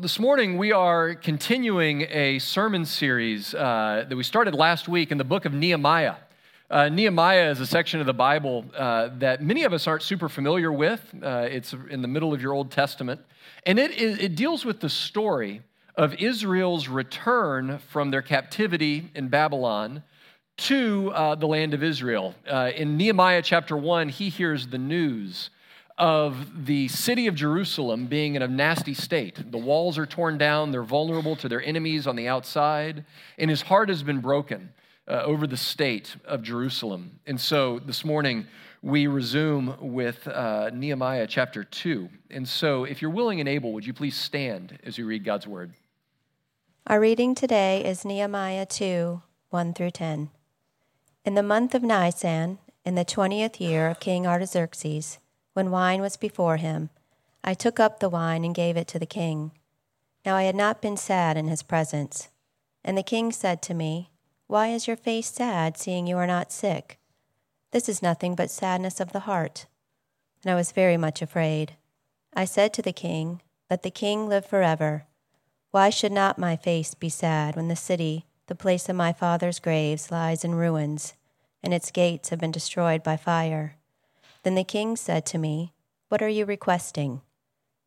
this morning we are continuing a sermon series uh, that we started last week in the book of Nehemiah. Uh, Nehemiah is a section of the Bible uh, that many of us aren't super familiar with. Uh, it's in the middle of your Old Testament, and it, it deals with the story of Israel's return from their captivity in Babylon to uh, the land of Israel. Uh, in Nehemiah chapter 1, he hears the news of the city of Jerusalem being in a nasty state. The walls are torn down, they're vulnerable to their enemies on the outside, and his heart has been broken uh, over the state of Jerusalem. And so this morning, we resume with uh, Nehemiah chapter 2. And so, if you're willing and able, would you please stand as we read God's word? Our reading today is Nehemiah 2 1 through 10. In the month of Nisan, in the twentieth year of King Artaxerxes, when wine was before him, I took up the wine and gave it to the king. Now I had not been sad in his presence. And the king said to me, Why is your face sad, seeing you are not sick? This is nothing but sadness of the heart. And I was very much afraid. I said to the king, Let the king live forever. Why should not my face be sad when the city, the place of my father's graves, lies in ruins, and its gates have been destroyed by fire? Then the king said to me, What are you requesting?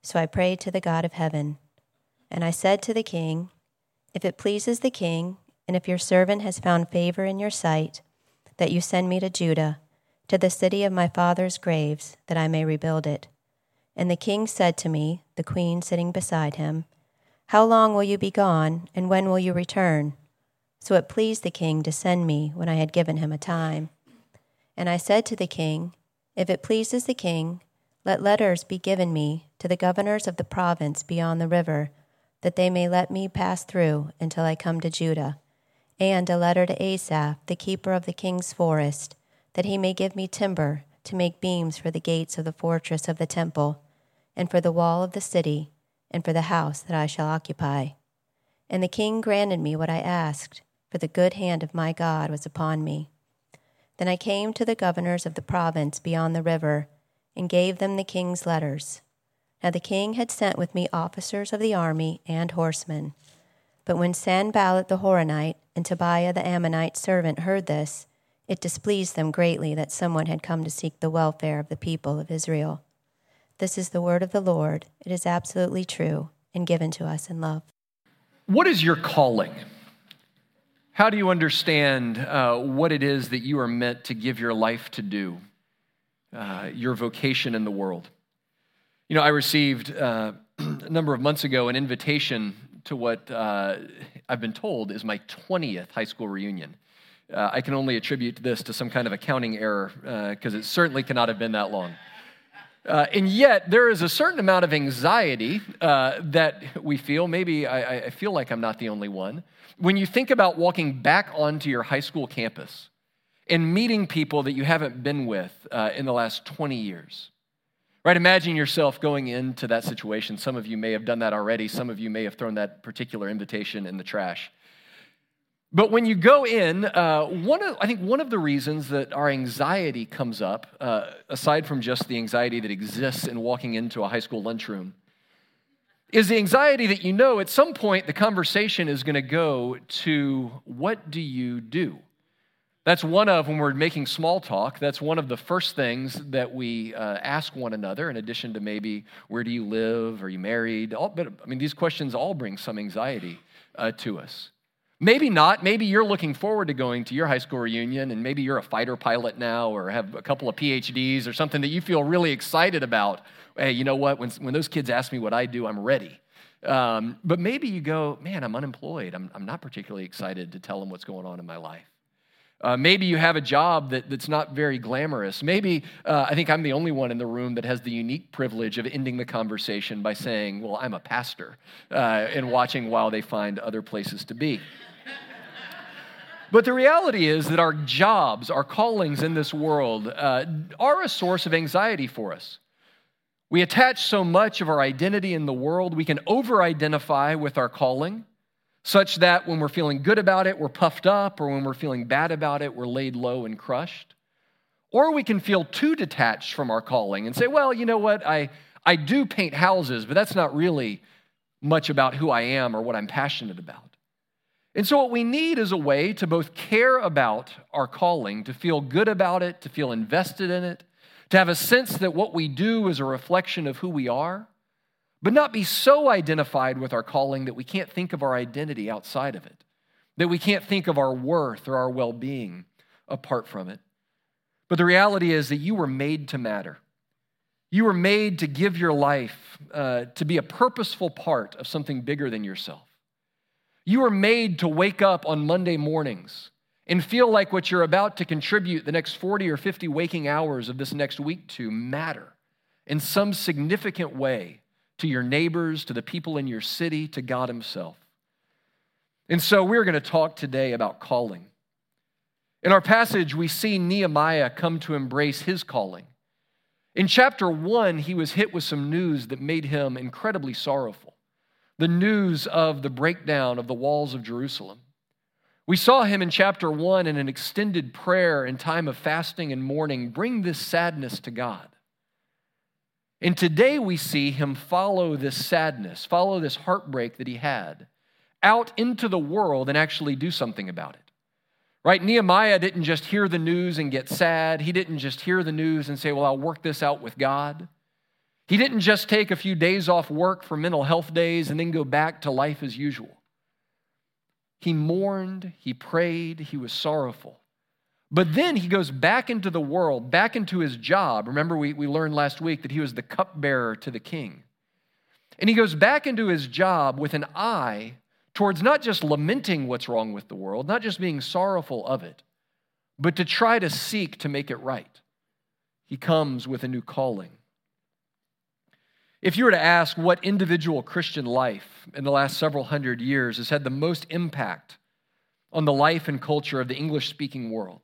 So I prayed to the God of heaven. And I said to the king, If it pleases the king, and if your servant has found favor in your sight, that you send me to Judah, to the city of my father's graves, that I may rebuild it. And the king said to me, the queen sitting beside him, How long will you be gone, and when will you return? So it pleased the king to send me when I had given him a time. And I said to the king, If it pleases the king, let letters be given me to the governors of the province beyond the river, that they may let me pass through until I come to Judah, and a letter to Asaph, the keeper of the king's forest, that he may give me timber to make beams for the gates of the fortress of the temple, and for the wall of the city, and for the house that I shall occupy. And the king granted me what I asked for the good hand of my God was upon me. Then I came to the governors of the province beyond the river, and gave them the king's letters. Now the king had sent with me officers of the army and horsemen. But when Sanballat the Horonite and Tobiah the Ammonite servant heard this, it displeased them greatly that someone had come to seek the welfare of the people of Israel. This is the word of the Lord. It is absolutely true and given to us in love. What is your calling? How do you understand uh, what it is that you are meant to give your life to do, uh, your vocation in the world? You know, I received uh, a number of months ago an invitation to what uh, I've been told is my 20th high school reunion. Uh, I can only attribute this to some kind of accounting error because uh, it certainly cannot have been that long. Uh, and yet, there is a certain amount of anxiety uh, that we feel. Maybe I, I, feel like I'm not the only one when you think about walking back onto your high school campus and meeting people that you haven't been with uh, in the last 20 years. Right? Imagine yourself going into that situation. Some of you may have done that already. Some of you may have thrown that particular invitation in the trash. But when you go in, uh, one of, I think one of the reasons that our anxiety comes up, uh, aside from just the anxiety that exists in walking into a high school lunchroom, is the anxiety that you know at some point the conversation is going to go to what do you do? That's one of, when we're making small talk, that's one of the first things that we uh, ask one another, in addition to maybe, where do you live? Are you married? All, but, I mean, these questions all bring some anxiety uh, to us. Maybe not. Maybe you're looking forward to going to your high school reunion, and maybe you're a fighter pilot now or have a couple of PhDs or something that you feel really excited about. Hey, you know what? When, when those kids ask me what I do, I'm ready. Um, but maybe you go, man, I'm unemployed. I'm, I'm not particularly excited to tell them what's going on in my life. Uh, maybe you have a job that, that's not very glamorous. Maybe uh, I think I'm the only one in the room that has the unique privilege of ending the conversation by saying, Well, I'm a pastor, uh, and watching while they find other places to be. But the reality is that our jobs, our callings in this world, uh, are a source of anxiety for us. We attach so much of our identity in the world, we can over identify with our calling such that when we're feeling good about it, we're puffed up, or when we're feeling bad about it, we're laid low and crushed. Or we can feel too detached from our calling and say, well, you know what, I, I do paint houses, but that's not really much about who I am or what I'm passionate about. And so, what we need is a way to both care about our calling, to feel good about it, to feel invested in it, to have a sense that what we do is a reflection of who we are, but not be so identified with our calling that we can't think of our identity outside of it, that we can't think of our worth or our well being apart from it. But the reality is that you were made to matter. You were made to give your life uh, to be a purposeful part of something bigger than yourself. You were made to wake up on Monday mornings and feel like what you're about to contribute the next 40 or 50 waking hours of this next week to matter in some significant way to your neighbors, to the people in your city, to God Himself. And so we're going to talk today about calling. In our passage, we see Nehemiah come to embrace his calling. In chapter one, he was hit with some news that made him incredibly sorrowful the news of the breakdown of the walls of Jerusalem. We saw him in chapter one in an extended prayer and time of fasting and mourning bring this sadness to God. And today we see him follow this sadness, follow this heartbreak that he had out into the world and actually do something about it. Right? Nehemiah didn't just hear the news and get sad. He didn't just hear the news and say, Well, I'll work this out with God. He didn't just take a few days off work for mental health days and then go back to life as usual. He mourned, he prayed, he was sorrowful. But then he goes back into the world, back into his job. Remember, we, we learned last week that he was the cupbearer to the king. And he goes back into his job with an eye towards not just lamenting what's wrong with the world, not just being sorrowful of it, but to try to seek to make it right. He comes with a new calling. If you were to ask what individual Christian life in the last several hundred years has had the most impact on the life and culture of the English speaking world,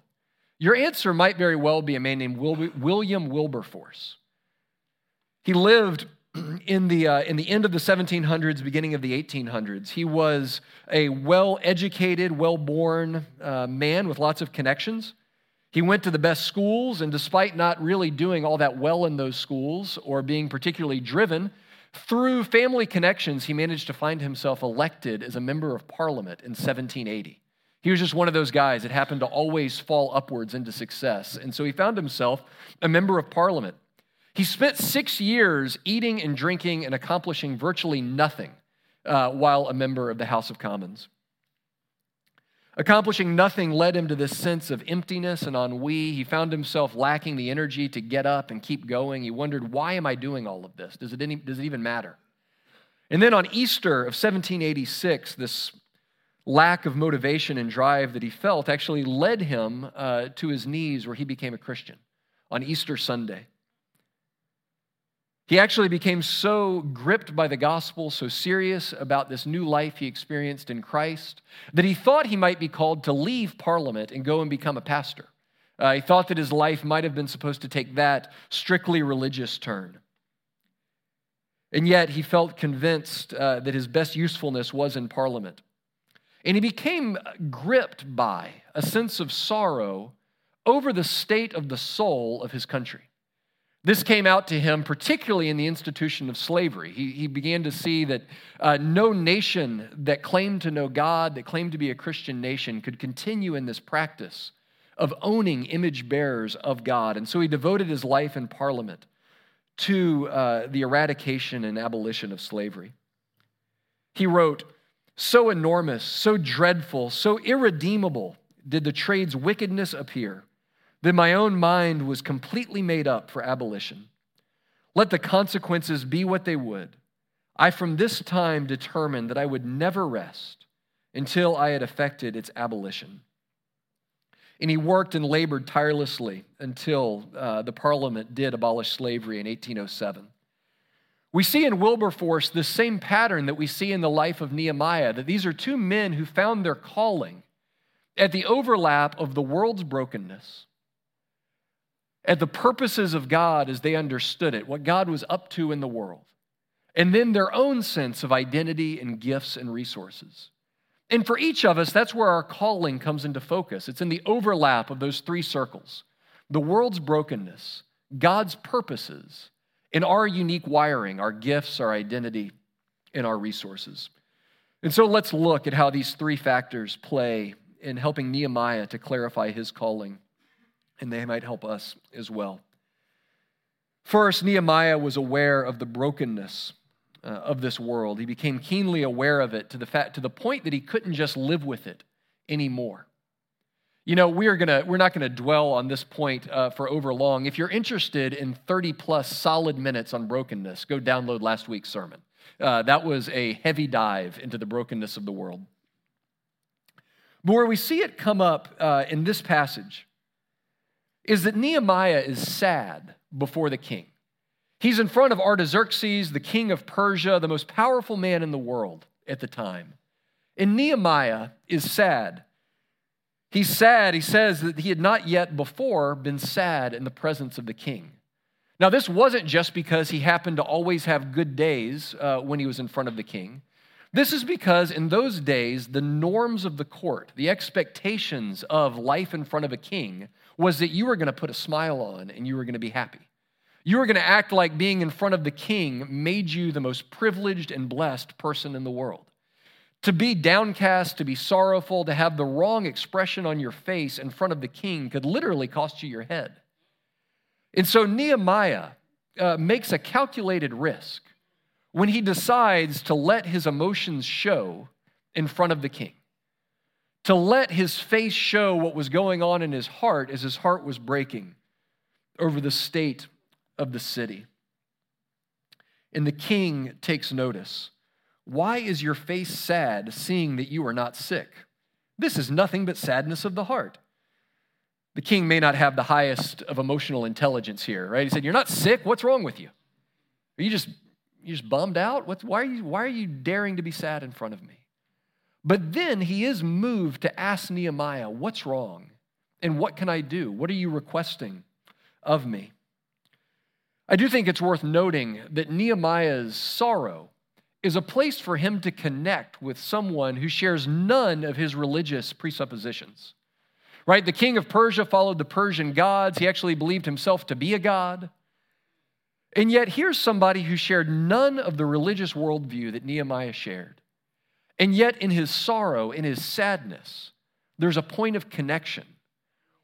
your answer might very well be a man named William Wilberforce. He lived in the, uh, in the end of the 1700s, beginning of the 1800s. He was a well educated, well born uh, man with lots of connections. He went to the best schools, and despite not really doing all that well in those schools or being particularly driven, through family connections, he managed to find himself elected as a member of parliament in 1780. He was just one of those guys that happened to always fall upwards into success. And so he found himself a member of parliament. He spent six years eating and drinking and accomplishing virtually nothing uh, while a member of the House of Commons. Accomplishing nothing led him to this sense of emptiness and ennui. He found himself lacking the energy to get up and keep going. He wondered, why am I doing all of this? Does it, any, does it even matter? And then on Easter of 1786, this lack of motivation and drive that he felt actually led him uh, to his knees where he became a Christian on Easter Sunday. He actually became so gripped by the gospel, so serious about this new life he experienced in Christ, that he thought he might be called to leave Parliament and go and become a pastor. Uh, he thought that his life might have been supposed to take that strictly religious turn. And yet he felt convinced uh, that his best usefulness was in Parliament. And he became gripped by a sense of sorrow over the state of the soul of his country. This came out to him particularly in the institution of slavery. He, he began to see that uh, no nation that claimed to know God, that claimed to be a Christian nation, could continue in this practice of owning image bearers of God. And so he devoted his life in Parliament to uh, the eradication and abolition of slavery. He wrote, so enormous, so dreadful, so irredeemable did the trade's wickedness appear that my own mind was completely made up for abolition. Let the consequences be what they would. I from this time determined that I would never rest until I had effected its abolition. And he worked and labored tirelessly until uh, the parliament did abolish slavery in 1807. We see in Wilberforce the same pattern that we see in the life of Nehemiah that these are two men who found their calling at the overlap of the world's brokenness, at the purposes of God as they understood it, what God was up to in the world, and then their own sense of identity and gifts and resources. And for each of us, that's where our calling comes into focus. It's in the overlap of those three circles the world's brokenness, God's purposes, and our unique wiring, our gifts, our identity, and our resources. And so let's look at how these three factors play in helping Nehemiah to clarify his calling, and they might help us as well. First, Nehemiah was aware of the brokenness uh, of this world. He became keenly aware of it to the, fact, to the point that he couldn't just live with it anymore. You know, we are gonna, we're not going to dwell on this point uh, for over long. If you're interested in 30 plus solid minutes on brokenness, go download last week's sermon. Uh, that was a heavy dive into the brokenness of the world. But where we see it come up uh, in this passage is that Nehemiah is sad before the king. He's in front of Artaxerxes, the king of Persia, the most powerful man in the world at the time. And Nehemiah is sad. He's sad. He says that he had not yet before been sad in the presence of the king. Now, this wasn't just because he happened to always have good days uh, when he was in front of the king. This is because in those days, the norms of the court, the expectations of life in front of a king, was that you were going to put a smile on and you were going to be happy. You were going to act like being in front of the king made you the most privileged and blessed person in the world. To be downcast, to be sorrowful, to have the wrong expression on your face in front of the king could literally cost you your head. And so Nehemiah uh, makes a calculated risk when he decides to let his emotions show in front of the king, to let his face show what was going on in his heart as his heart was breaking over the state of the city. And the king takes notice. Why is your face sad, seeing that you are not sick? This is nothing but sadness of the heart. The king may not have the highest of emotional intelligence here, right? He said, You're not sick. What's wrong with you? Are you just you just bummed out? What's, why, are you, why are you daring to be sad in front of me? But then he is moved to ask Nehemiah, What's wrong? And what can I do? What are you requesting of me? I do think it's worth noting that Nehemiah's sorrow is a place for him to connect with someone who shares none of his religious presuppositions. Right? The king of Persia followed the Persian gods. He actually believed himself to be a god. And yet, here's somebody who shared none of the religious worldview that Nehemiah shared. And yet, in his sorrow, in his sadness, there's a point of connection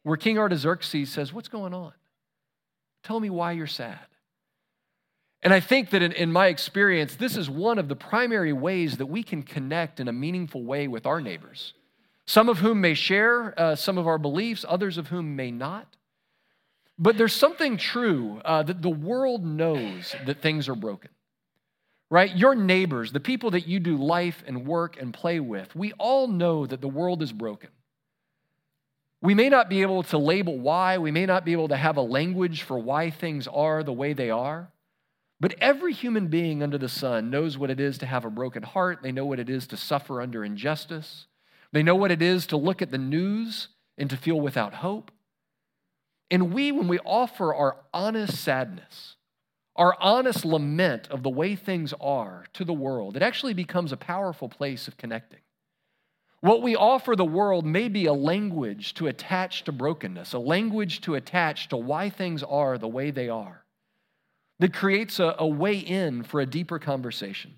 where King Artaxerxes says, What's going on? Tell me why you're sad. And I think that in, in, my experience, this is one of the primary ways that we can connect in a meaningful way with our neighbors, some of whom may share uh, some of our beliefs, others of whom may not. But there's something true uh, that the world knows that things are broken, right? Your neighbors, the people that you do life and work and play with, we all know that the world is broken. We may not be able to label why, we may not be able to have a language for why things are the way they are. But every human being under the sun knows what it is to have a broken heart. They know what it is to suffer under injustice. They know what it is to look at the news and to feel without hope. And we, when we offer our honest sadness, our honest lament of the way things are to the world, it actually becomes a powerful place of connecting. What we offer the world may be a language to attach to brokenness, a language to attach to why things are the way they are, that creates a, a way in for a deeper conversation.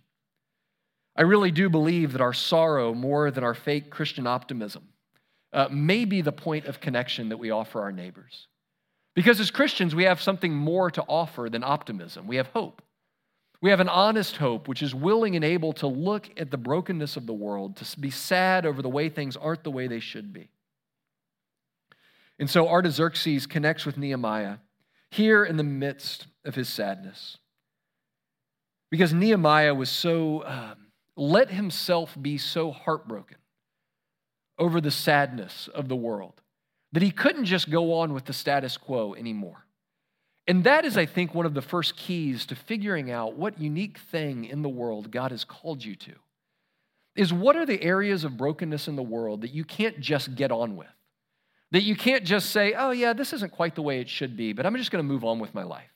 I really do believe that our sorrow, more than our fake Christian optimism, uh, may be the point of connection that we offer our neighbors. Because as Christians, we have something more to offer than optimism. We have hope. We have an honest hope, which is willing and able to look at the brokenness of the world, to be sad over the way things aren't the way they should be. And so Artaxerxes connects with Nehemiah here in the midst of his sadness. Because Nehemiah was so, um, let himself be so heartbroken over the sadness of the world that he couldn't just go on with the status quo anymore. And that is, I think, one of the first keys to figuring out what unique thing in the world God has called you to. Is what are the areas of brokenness in the world that you can't just get on with? That you can't just say, oh, yeah, this isn't quite the way it should be, but I'm just going to move on with my life.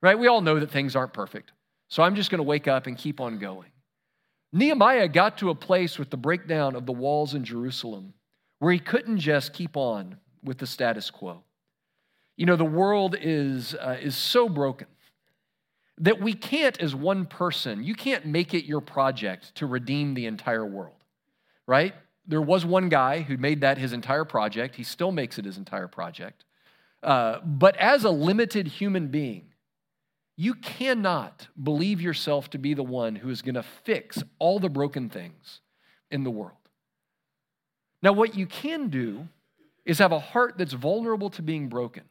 Right? We all know that things aren't perfect. So I'm just going to wake up and keep on going. Nehemiah got to a place with the breakdown of the walls in Jerusalem where he couldn't just keep on with the status quo. You know, the world is, uh, is so broken that we can't, as one person, you can't make it your project to redeem the entire world, right? There was one guy who made that his entire project. He still makes it his entire project. Uh, but as a limited human being, you cannot believe yourself to be the one who is going to fix all the broken things in the world. Now, what you can do is have a heart that's vulnerable to being broken,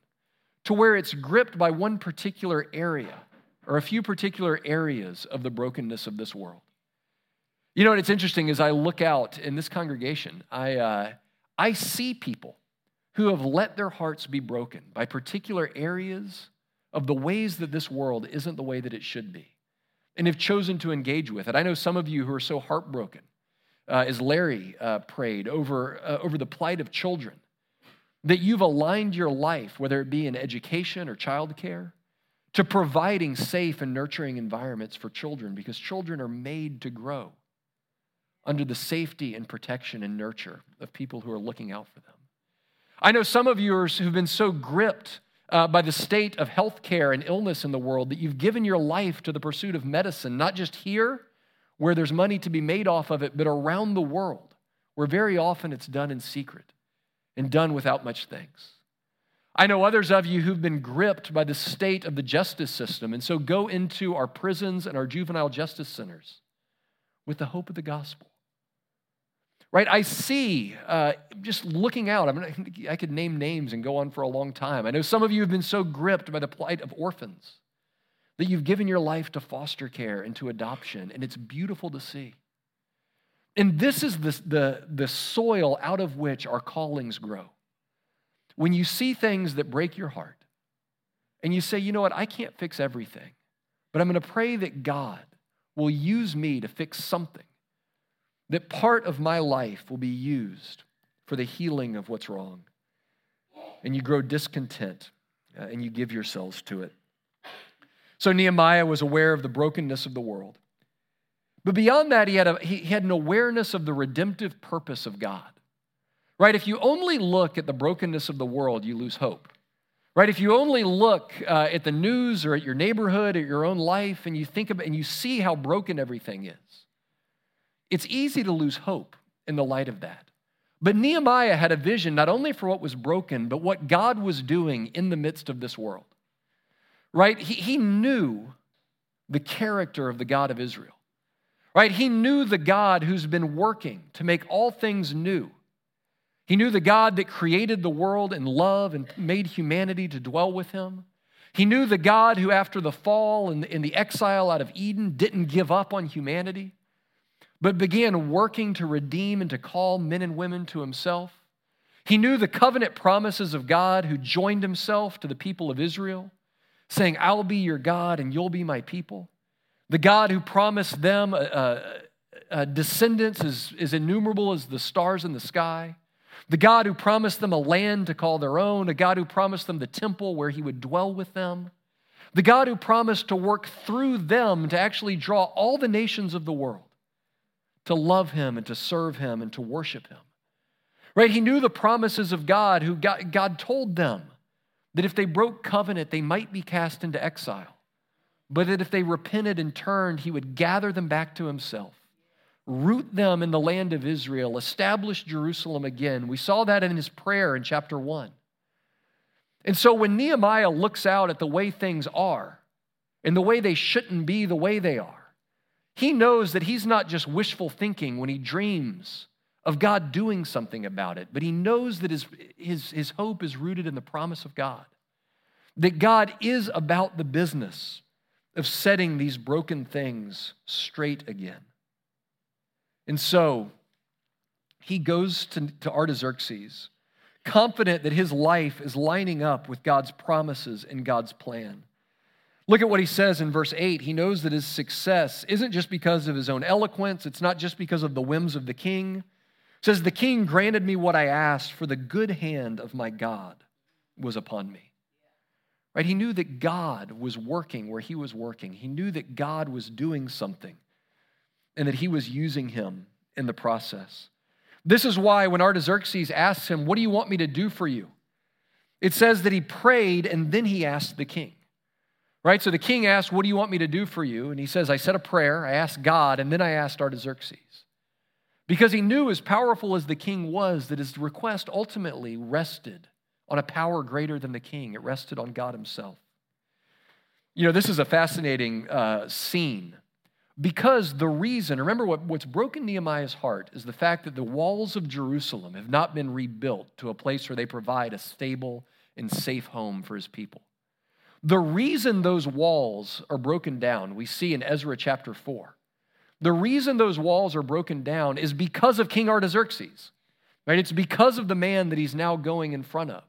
to where it's gripped by one particular area or a few particular areas of the brokenness of this world. You know, what it's interesting as I look out in this congregation, I, uh, I see people who have let their hearts be broken by particular areas of the ways that this world isn't the way that it should be and have chosen to engage with it. I know some of you who are so heartbroken, uh, as Larry uh, prayed over, uh, over the plight of children, that you've aligned your life, whether it be in education or childcare, to providing safe and nurturing environments for children because children are made to grow under the safety and protection and nurture of people who are looking out for them. I know some of you who've been so gripped uh, by the state of health care and illness in the world that you've given your life to the pursuit of medicine, not just here, where there's money to be made off of it, but around the world, where very often it's done in secret and done without much thanks. I know others of you who've been gripped by the state of the justice system, and so go into our prisons and our juvenile justice centers with the hope of the gospel right? I see, uh, just looking out, I, mean, I could name names and go on for a long time. I know some of you have been so gripped by the plight of orphans that you've given your life to foster care and to adoption, and it's beautiful to see. And this is the, the, the soil out of which our callings grow. When you see things that break your heart, and you say, you know what, I can't fix everything, but I'm going to pray that God will use me to fix something that part of my life will be used for the healing of what's wrong. And you grow discontent uh, and you give yourselves to it. So Nehemiah was aware of the brokenness of the world. But beyond that, he had, a, he had an awareness of the redemptive purpose of God. Right? If you only look at the brokenness of the world, you lose hope. Right? If you only look uh, at the news or at your neighborhood or your own life and you think about and you see how broken everything is, it's easy to lose hope in the light of that. But Nehemiah had a vision not only for what was broken, but what God was doing in the midst of this world. Right? He, he knew the character of the God of Israel. Right? He knew the God who's been working to make all things new. He knew the God that created the world in love and made humanity to dwell with him. He knew the God who, after the fall and in the exile out of Eden, didn't give up on humanity but began working to redeem and to call men and women to himself. He knew the covenant promises of God who joined himself to the people of Israel, saying, I'll be your God and you'll be my people. The God who promised them a, a, a descendants as, as innumerable as the stars in the sky. The God who promised them a land to call their own, a God who promised them the temple where he would dwell with them. The God who promised to work through them to actually draw all the nations of the world to love him and to serve him and to worship him. Right? He knew the promises of God, who God, God told them that if they broke covenant, they might be cast into exile, but that if they repented and turned, he would gather them back to himself, root them in the land of Israel, establish Jerusalem again. We saw that in his prayer in chapter one. And so when Nehemiah looks out at the way things are and the way they shouldn't be the way they are, he knows that he's not just wishful thinking when he dreams of God doing something about it, but he knows that his, his, his hope is rooted in the promise of God. That God is about the business of setting these broken things straight again. And so he goes to, to Artaxerxes confident that his life is lining up with God's promises and God's plan. Look at what he says in verse 8. He knows that his success isn't just because of his own eloquence, it's not just because of the whims of the king. Says, The king granted me what I asked, for the good hand of my God was upon me. Right? He knew that God was working where he was working. He knew that God was doing something and that he was using him in the process. This is why when Artaxerxes asks him, What do you want me to do for you? It says that he prayed and then he asked the king. Right? So the king asked, What do you want me to do for you? And he says, I said a prayer, I asked God, and then I asked Artaxerxes. Because he knew, as powerful as the king was, that his request ultimately rested on a power greater than the king, it rested on God himself. You know, this is a fascinating uh, scene because the reason, remember what, what's broken Nehemiah's heart is the fact that the walls of Jerusalem have not been rebuilt to a place where they provide a stable and safe home for his people. The reason those walls are broken down, we see in Ezra chapter 4. The reason those walls are broken down is because of King Artaxerxes. Right? It's because of the man that he's now going in front of.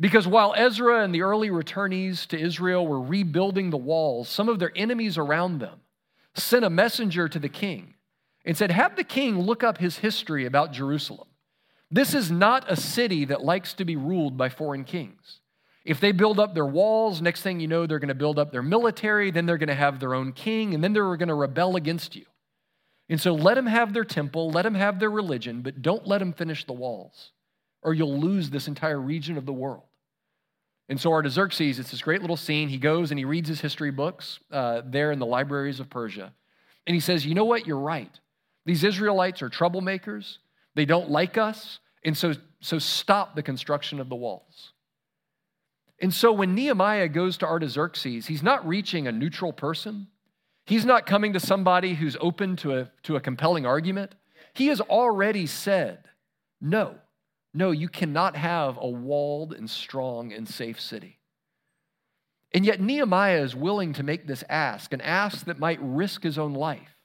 Because while Ezra and the early returnees to Israel were rebuilding the walls, some of their enemies around them sent a messenger to the king and said, Have the king look up his history about Jerusalem. This is not a city that likes to be ruled by foreign kings. If they build up their walls, next thing you know, they're going to build up their military, then they're going to have their own king, and then they're going to rebel against you. And so let them have their temple, let them have their religion, but don't let them finish the walls, or you'll lose this entire region of the world. And so Artaxerxes, it's this great little scene. He goes and he reads his history books uh, there in the libraries of Persia. And he says, You know what? You're right. These Israelites are troublemakers. They don't like us. And so, so stop the construction of the walls. And so when Nehemiah goes to Artaxerxes, he's not reaching a neutral person. He's not coming to somebody who's open to a, to a compelling argument. He has already said, No, no, you cannot have a walled and strong and safe city. And yet, Nehemiah is willing to make this ask, an ask that might risk his own life.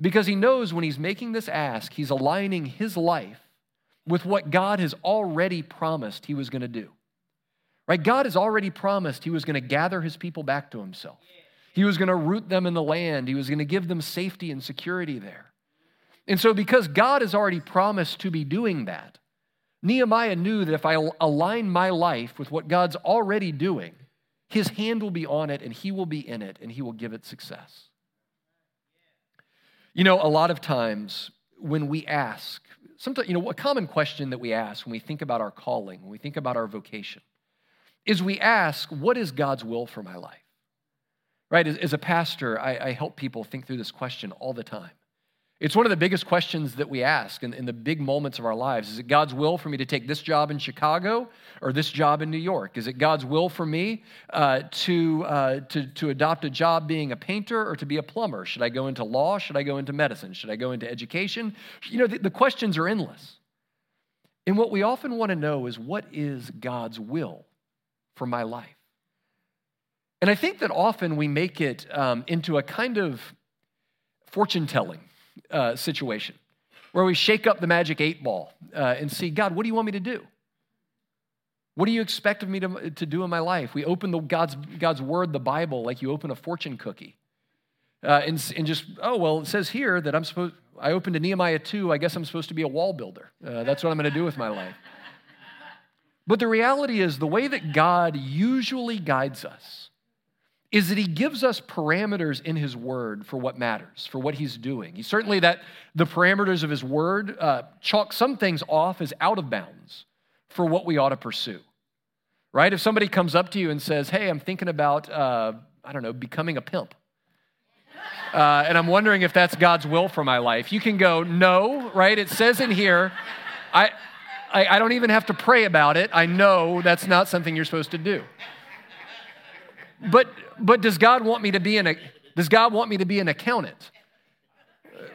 Because he knows when he's making this ask, he's aligning his life with what God has already promised he was going to do. Right? God has already promised he was going to gather his people back to himself. He was going to root them in the land. He was going to give them safety and security there. And so, because God has already promised to be doing that, Nehemiah knew that if I align my life with what God's already doing, his hand will be on it and he will be in it and he will give it success. You know, a lot of times when we ask, sometimes, you know, a common question that we ask when we think about our calling, when we think about our vocation, is we ask, what is God's will for my life? Right? As, as a pastor, I, I help people think through this question all the time. It's one of the biggest questions that we ask in, in, the big moments of our lives. Is it God's will for me to take this job in Chicago or this job in New York? Is it God's will for me uh, to, uh, to, to adopt a job being a painter or to be a plumber? Should I go into law? Should I go into medicine? Should I go into education? You know, the, the questions are endless. And what we often want to know is what is God's will for my life? And I think that often we make it um, into a kind of fortune telling uh, situation where we shake up the magic eight ball uh, and see, God, what do you want me to do? What do you expect of me to, to do in my life? We open the God's, God's word, the Bible, like you open a fortune cookie. Uh, and, and just, oh, well, it says here that I'm supposed, I opened to Nehemiah 2, I guess I'm supposed to be a wall builder. Uh, that's what I'm going to do with my life. But the reality is, the way that God usually guides us is that he gives us parameters in his word for what matters, for what he's doing. He certainly that the parameters of his word uh, chalk some things off as out of bounds for what we ought to pursue. Right? If somebody comes up to you and says, "Hey, I'm thinking about, uh, I don't know, becoming a pimp," uh, and I'm wondering if that's God's will for my life, you can go, "No." Right? It says in here, I, I, I don't even have to pray about it. I know that's not something you're supposed to do. But, but does God want me to be an, does God want me to be an accountant?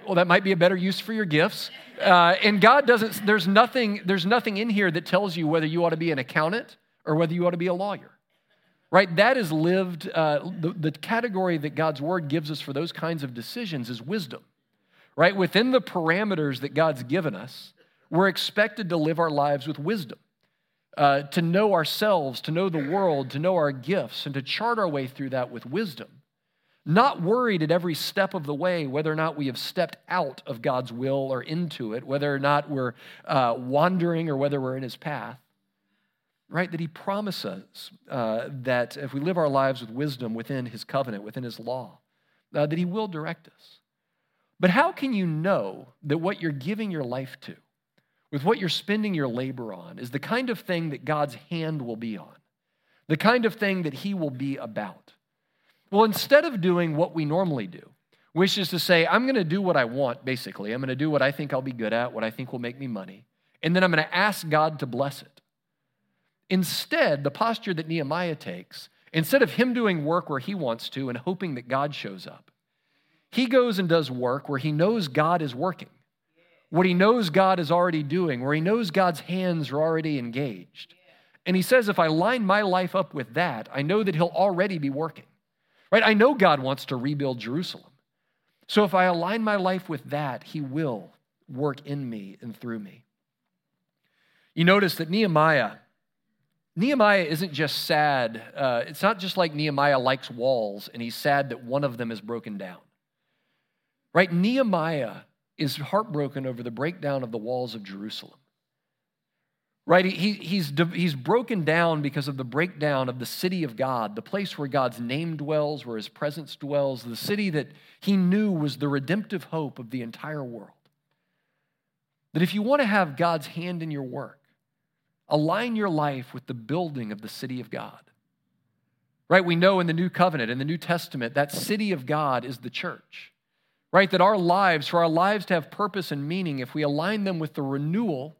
Well, that might be a better use for your gifts. Uh, and God doesn't, there's nothing, there's nothing in here that tells you whether you ought to be an accountant or whether you ought to be a lawyer. Right? That is lived, uh, the, the category that God's word gives us for those kinds of decisions is wisdom. Right? Within the parameters that God's given us, we're expected to live our lives with wisdom, uh, to know ourselves, to know the world, to know our gifts, and to chart our way through that with wisdom. Not worried at every step of the way whether or not we have stepped out of God's will or into it, whether or not we're uh, wandering or whether we're in His path. Right? That He promises uh, that if we live our lives with wisdom within His covenant, within His law, uh, that He will direct us. But how can you know that what you're giving your life to, with what you're spending your labor on, is the kind of thing that God's hand will be on, the kind of thing that He will be about? Well, instead of doing what we normally do, which is to say, I'm going to do what I want, basically, I'm going to do what I think I'll be good at, what I think will make me money, and then I'm going to ask God to bless it. Instead, the posture that Nehemiah takes, instead of him doing work where he wants to and hoping that God shows up, he goes and does work where he knows God is working, what he knows God is already doing, where he knows God's hands are already engaged. And he says, if I line my life up with that, I know that he'll already be working. Right? I know God wants to rebuild Jerusalem. So if I align my life with that, he will work in me and through me. You notice that Nehemiah, Nehemiah isn't just sad. Uh, it's not just like Nehemiah likes walls and he's sad that one of them is broken down. Right? Nehemiah is heartbroken over the breakdown of the walls of Jerusalem. Right? He, he's, he's broken down because of the breakdown of the city of God, the place where God's name dwells, where his presence dwells, the city that he knew was the redemptive hope of the entire world. That if you want to have God's hand in your work, align your life with the building of the city of God. Right? We know in the New Covenant, in the New Testament, that city of God is the church right? That our lives, for our lives to have purpose and meaning, if we align them with the renewal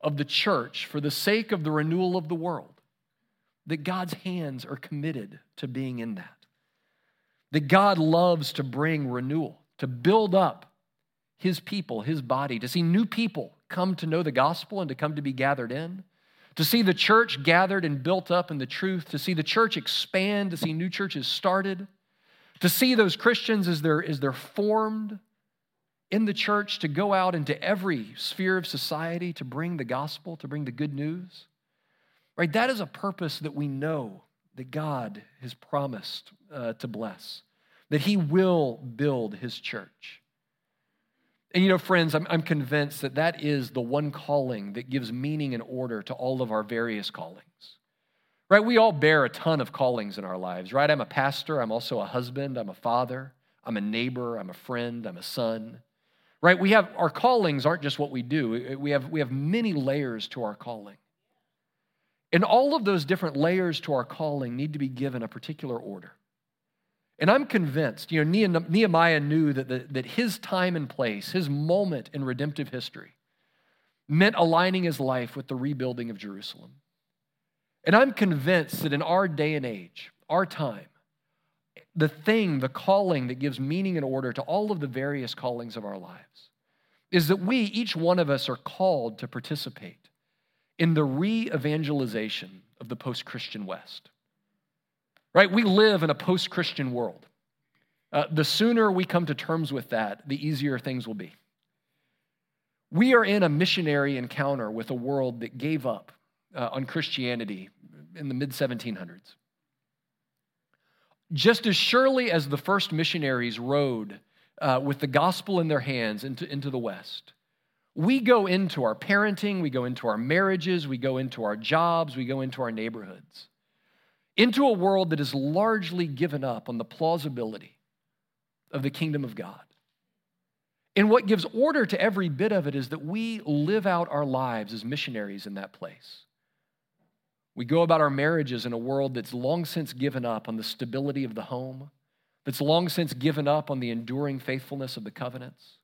of the church for the sake of the renewal of the world, that God's hands are committed to being in that. That God loves to bring renewal, to build up his people, his body, to see new people come to know the gospel and to come to be gathered in, to see the church gathered and built up in the truth, to see the church expand, to see new churches started to see those Christians as they're, as they're formed in the church to go out into every sphere of society to bring the gospel, to bring the good news. Right? That is a purpose that we know that God has promised uh, to bless, that He will build His church. And you know, friends, I'm, I'm convinced that that is the one calling that gives meaning and order to all of our various callings. Right? We all bear a ton of callings in our lives, right? I'm a pastor, I'm also a husband, I'm a father, I'm a neighbor, I'm a friend, I'm a son. Right? We have our callings aren't just what we do. We have we have many layers to our calling. And all of those different layers to our calling need to be given a particular order. And I'm convinced, you know, Nehemiah knew that, the, that his time and place, his moment in redemptive history, meant aligning his life with the rebuilding of Jerusalem. And I'm convinced that in our day and age, our time, the thing, the calling that gives meaning and order to all of the various callings of our lives is that we, each one of us, are called to participate in the re evangelization of the post Christian West. Right? We live in a post Christian world. Uh, the sooner we come to terms with that, the easier things will be. We are in a missionary encounter with a world that gave up uh, on Christianity in the mid 1700s. Just as surely as the first missionaries rode uh, with the gospel in their hands into, into the West, we go into our parenting, we go into our marriages, we go into our jobs, we go into our neighborhoods, into a world that is largely given up on the plausibility of the kingdom of God. And what gives order to every bit of it is that we live out our lives as missionaries in that place. We go about our marriages in a world that's long since given up on the stability of the home, that's long since given up on the enduring faithfulness of the covenants.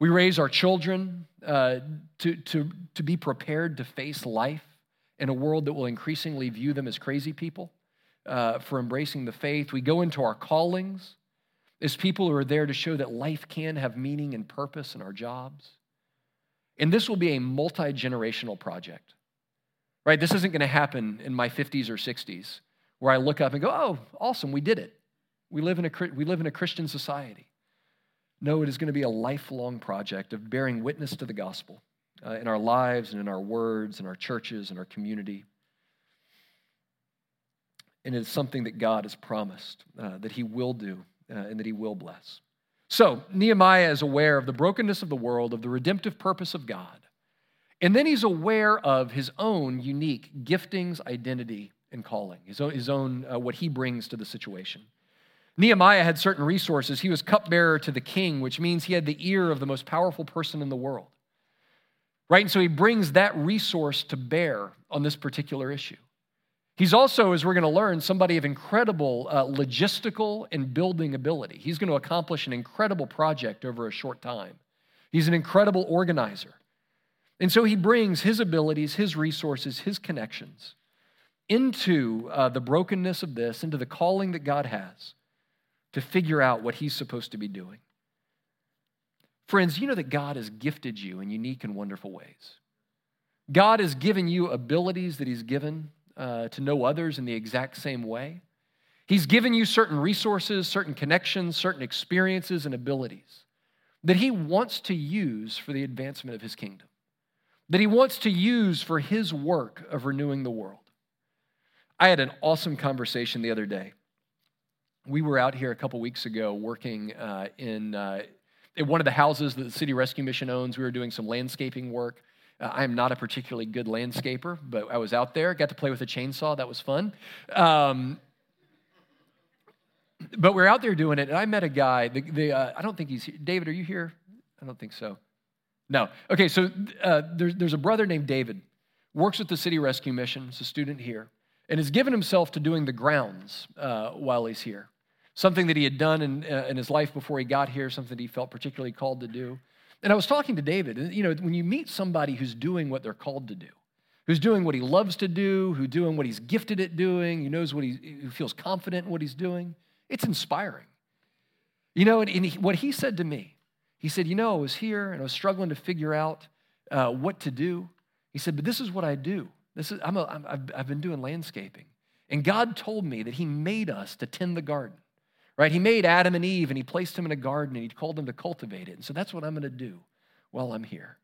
We raise our children uh, to, to, to be prepared to face life in a world that will increasingly view them as crazy people uh, for embracing the faith. We go into our callings as people who are there to show that life can have meaning and purpose in our jobs. And this will be a multi generational project right? This isn't going to happen in my 50s or 60s where I look up and go, oh, awesome, we did it. We live in a, we live in a Christian society. No, it is going to be a lifelong project of bearing witness to the gospel, uh, in our lives and in our words, in our churches, in our community. And it's something that God has promised uh, that He will do uh, and that He will bless. So, Nehemiah is aware of the brokenness of the world, of the redemptive purpose of God. And then he's aware of his own unique giftings, identity, and calling, his own, his own uh, what he brings to the situation. Nehemiah had certain resources. He was cupbearer to the king, which means he had the ear of the most powerful person in the world. Right? And so he brings that resource to bear on this particular issue. He's also, as we're going to learn, somebody of incredible uh, logistical and building ability. He's going to accomplish an incredible project over a short time. He's an incredible organizer. And so he brings his abilities, his resources, his connections into uh, the brokenness of this, into the calling that God has to figure out what he's supposed to be doing. Friends, you know that God has gifted you in unique and wonderful ways. God has given you abilities that he's given uh, to know others in the exact same way. He's given you certain resources, certain connections, certain experiences and abilities that he wants to use for the advancement of his kingdom, that he wants to use for his work of renewing the world. I had an awesome conversation the other day we were out here a couple weeks ago working uh, in, uh, in one of the houses that the City Rescue Mission owns. We were doing some landscaping work. Uh, I am not a particularly good landscaper, but I was out there, got to play with a chainsaw. That was fun. Um, but we're out there doing it, and I met a guy. The, the uh, I don't think he's here. David, are you here? I don't think so. No. Okay, so uh, there's, there's a brother named David, works with the City Rescue Mission, He's a student here, and has given himself to doing the grounds uh, while he's here something that he had done in, uh, in his life before he got here, something that he felt particularly called to do. And I was talking to David, and you know, when you meet somebody who's doing what they're called to do, who's doing what he loves to do, who's doing what he's gifted at doing, who knows what he who feels confident in what he's doing, it's inspiring. You know, and, and he, what he said to me, he said, You know, I was here and I was struggling to figure out uh, what to do. He said, But this is what I do. This is, I'm a, I'm, I've, I've been doing landscaping. And God told me that He made us to tend the garden right? He made Adam and Eve and he placed them in a garden and he called them to cultivate it. And so that's what I'm going to do while I'm here.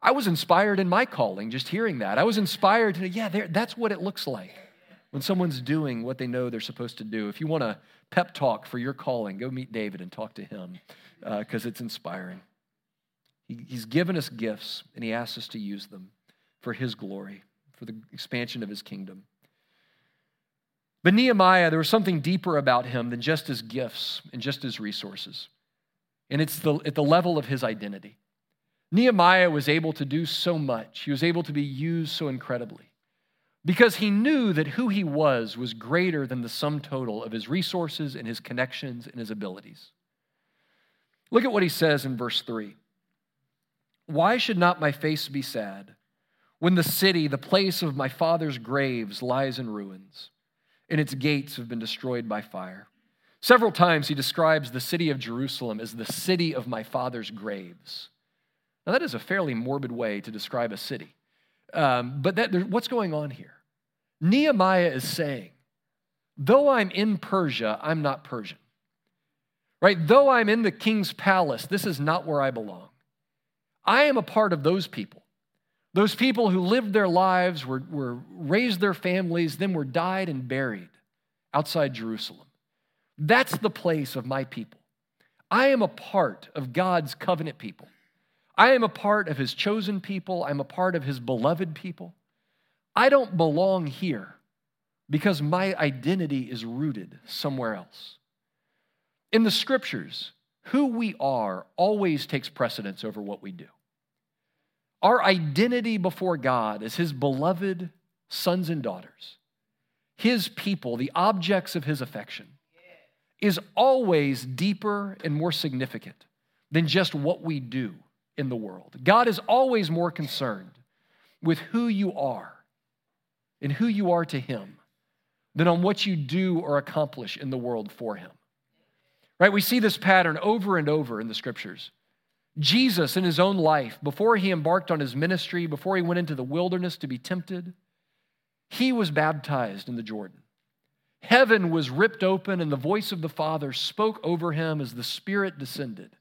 I was inspired in my calling just hearing that. I was inspired to, yeah, that's what it looks like when someone's doing what they know they're supposed to do. If you want a pep talk for your calling, go meet David and talk to him because uh, it's inspiring. He, he's given us gifts and he asks us to use them for his glory, for the expansion of his kingdom. But Nehemiah, there was something deeper about him than just his gifts and just his resources. And it's the, at the level of his identity. Nehemiah was able to do so much, he was able to be used so incredibly because he knew that who he was was greater than the sum total of his resources and his connections and his abilities. Look at what he says in verse 3 Why should not my face be sad when the city, the place of my father's graves, lies in ruins? and its gates have been destroyed by fire. Several times he describes the city of Jerusalem as the city of my father's graves. Now, that is a fairly morbid way to describe a city. Um, but that, what's going on here? Nehemiah is saying, though I'm in Persia, I'm not Persian. Right? Though I'm in the king's palace, this is not where I belong. I am a part of those people those people who lived their lives, were, were raised their families, then were died and buried outside Jerusalem. That's the place of my people. I am a part of God's covenant people. I am a part of his chosen people. I'm a part of his beloved people. I don't belong here because my identity is rooted somewhere else. In the scriptures, who we are always takes precedence over what we do. Our identity before God as His beloved sons and daughters, His people, the objects of His affection, is always deeper and more significant than just what we do in the world. God is always more concerned with who you are and who you are to Him than on what you do or accomplish in the world for Him. Right? We see this pattern over and over in the scriptures. Jesus, in his own life, before he embarked on his ministry, before he went into the wilderness to be tempted, he was baptized in the Jordan. Heaven was ripped open, and the voice of the Father spoke over him as the Spirit descended.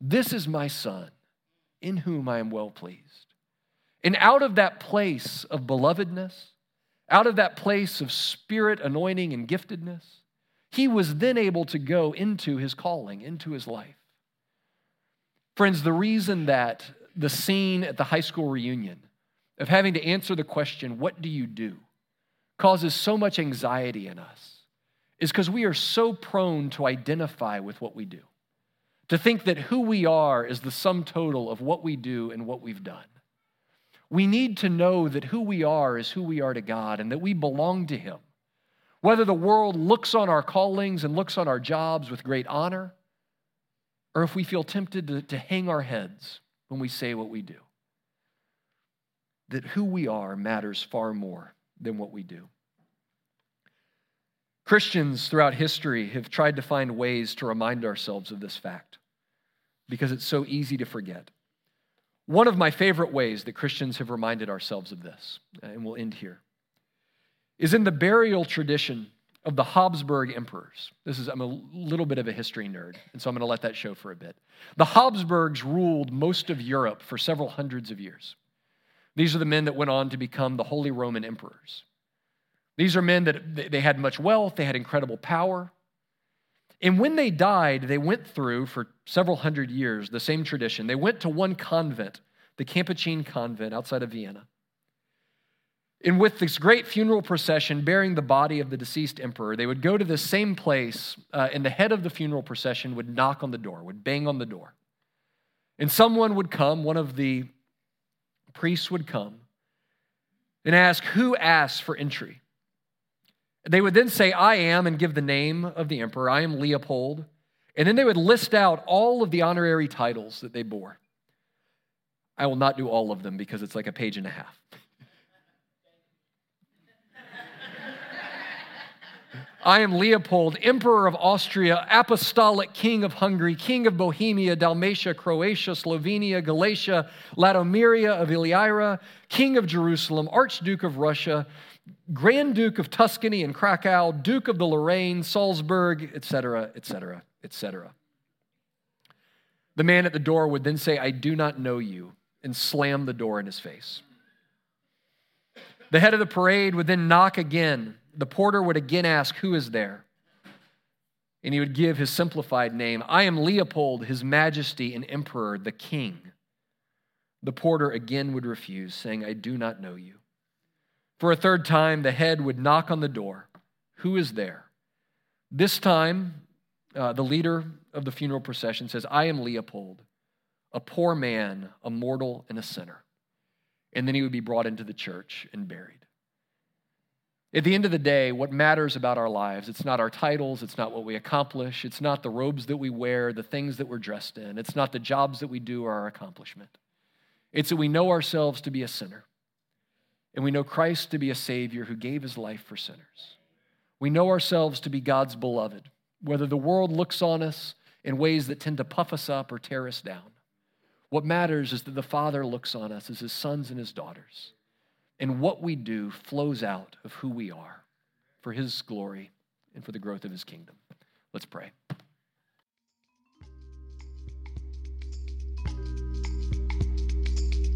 This is my Son, in whom I am well pleased. And out of that place of belovedness, out of that place of spirit anointing and giftedness, he was then able to go into his calling, into his life. Friends, the reason that the scene at the high school reunion of having to answer the question, What do you do? causes so much anxiety in us is because we are so prone to identify with what we do, to think that who we are is the sum total of what we do and what we've done. We need to know that who we are is who we are to God and that we belong to Him. Whether the world looks on our callings and looks on our jobs with great honor, or if we feel tempted to, to hang our heads when we say what we do, that who we are matters far more than what we do. Christians throughout history have tried to find ways to remind ourselves of this fact because it's so easy to forget. One of my favorite ways that Christians have reminded ourselves of this, and we'll end here, is in the burial tradition of the Habsburg emperors. This is, I'm a little bit of a history nerd, and so I'm going to let that show for a bit. The Habsburgs ruled most of Europe for several hundreds of years. These are the men that went on to become the Holy Roman emperors. These are men that they had much wealth, they had incredible power. And when they died, they went through for several hundred years the same tradition. They went to one convent, the Capuchin convent outside of Vienna. And with this great funeral procession bearing the body of the deceased emperor, they would go to the same place, uh, and the head of the funeral procession would knock on the door, would bang on the door. And someone would come, one of the priests would come and ask, Who asks for entry? They would then say, I am, and give the name of the emperor. I am Leopold. And then they would list out all of the honorary titles that they bore. I will not do all of them because it's like a page and a half. I am Leopold, Emperor of Austria, Apostolic King of Hungary, King of Bohemia, Dalmatia, Croatia, Slovenia, Galatia, Lodomeria of Illyria, King of Jerusalem, Archduke of Russia, Grand Duke of Tuscany and Krakow, Duke of the Lorraine, Salzburg, etc., etc., etc. The man at the door would then say, I do not know you, and slam the door in his face. The head of the parade would then knock again the porter would again ask, Who is there? And he would give his simplified name I am Leopold, His Majesty and Emperor, the King. The porter again would refuse, saying, I do not know you. For a third time, the head would knock on the door. Who is there? This time, uh, the leader of the funeral procession says, I am Leopold, a poor man, a mortal, and a sinner. And then he would be brought into the church and buried. At the end of the day, what matters about our lives, it's not our titles, it's not what we accomplish, it's not the robes that we wear, the things that we're dressed in, it's not the jobs that we do or our accomplishment. It's that we know ourselves to be a sinner, and we know Christ to be a Savior who gave his life for sinners. We know ourselves to be God's beloved, whether the world looks on us in ways that tend to puff us up or tear us down. What matters is that the Father looks on us as his sons and his daughters and what we do flows out of who we are for His glory and for the growth of His kingdom. Let's pray.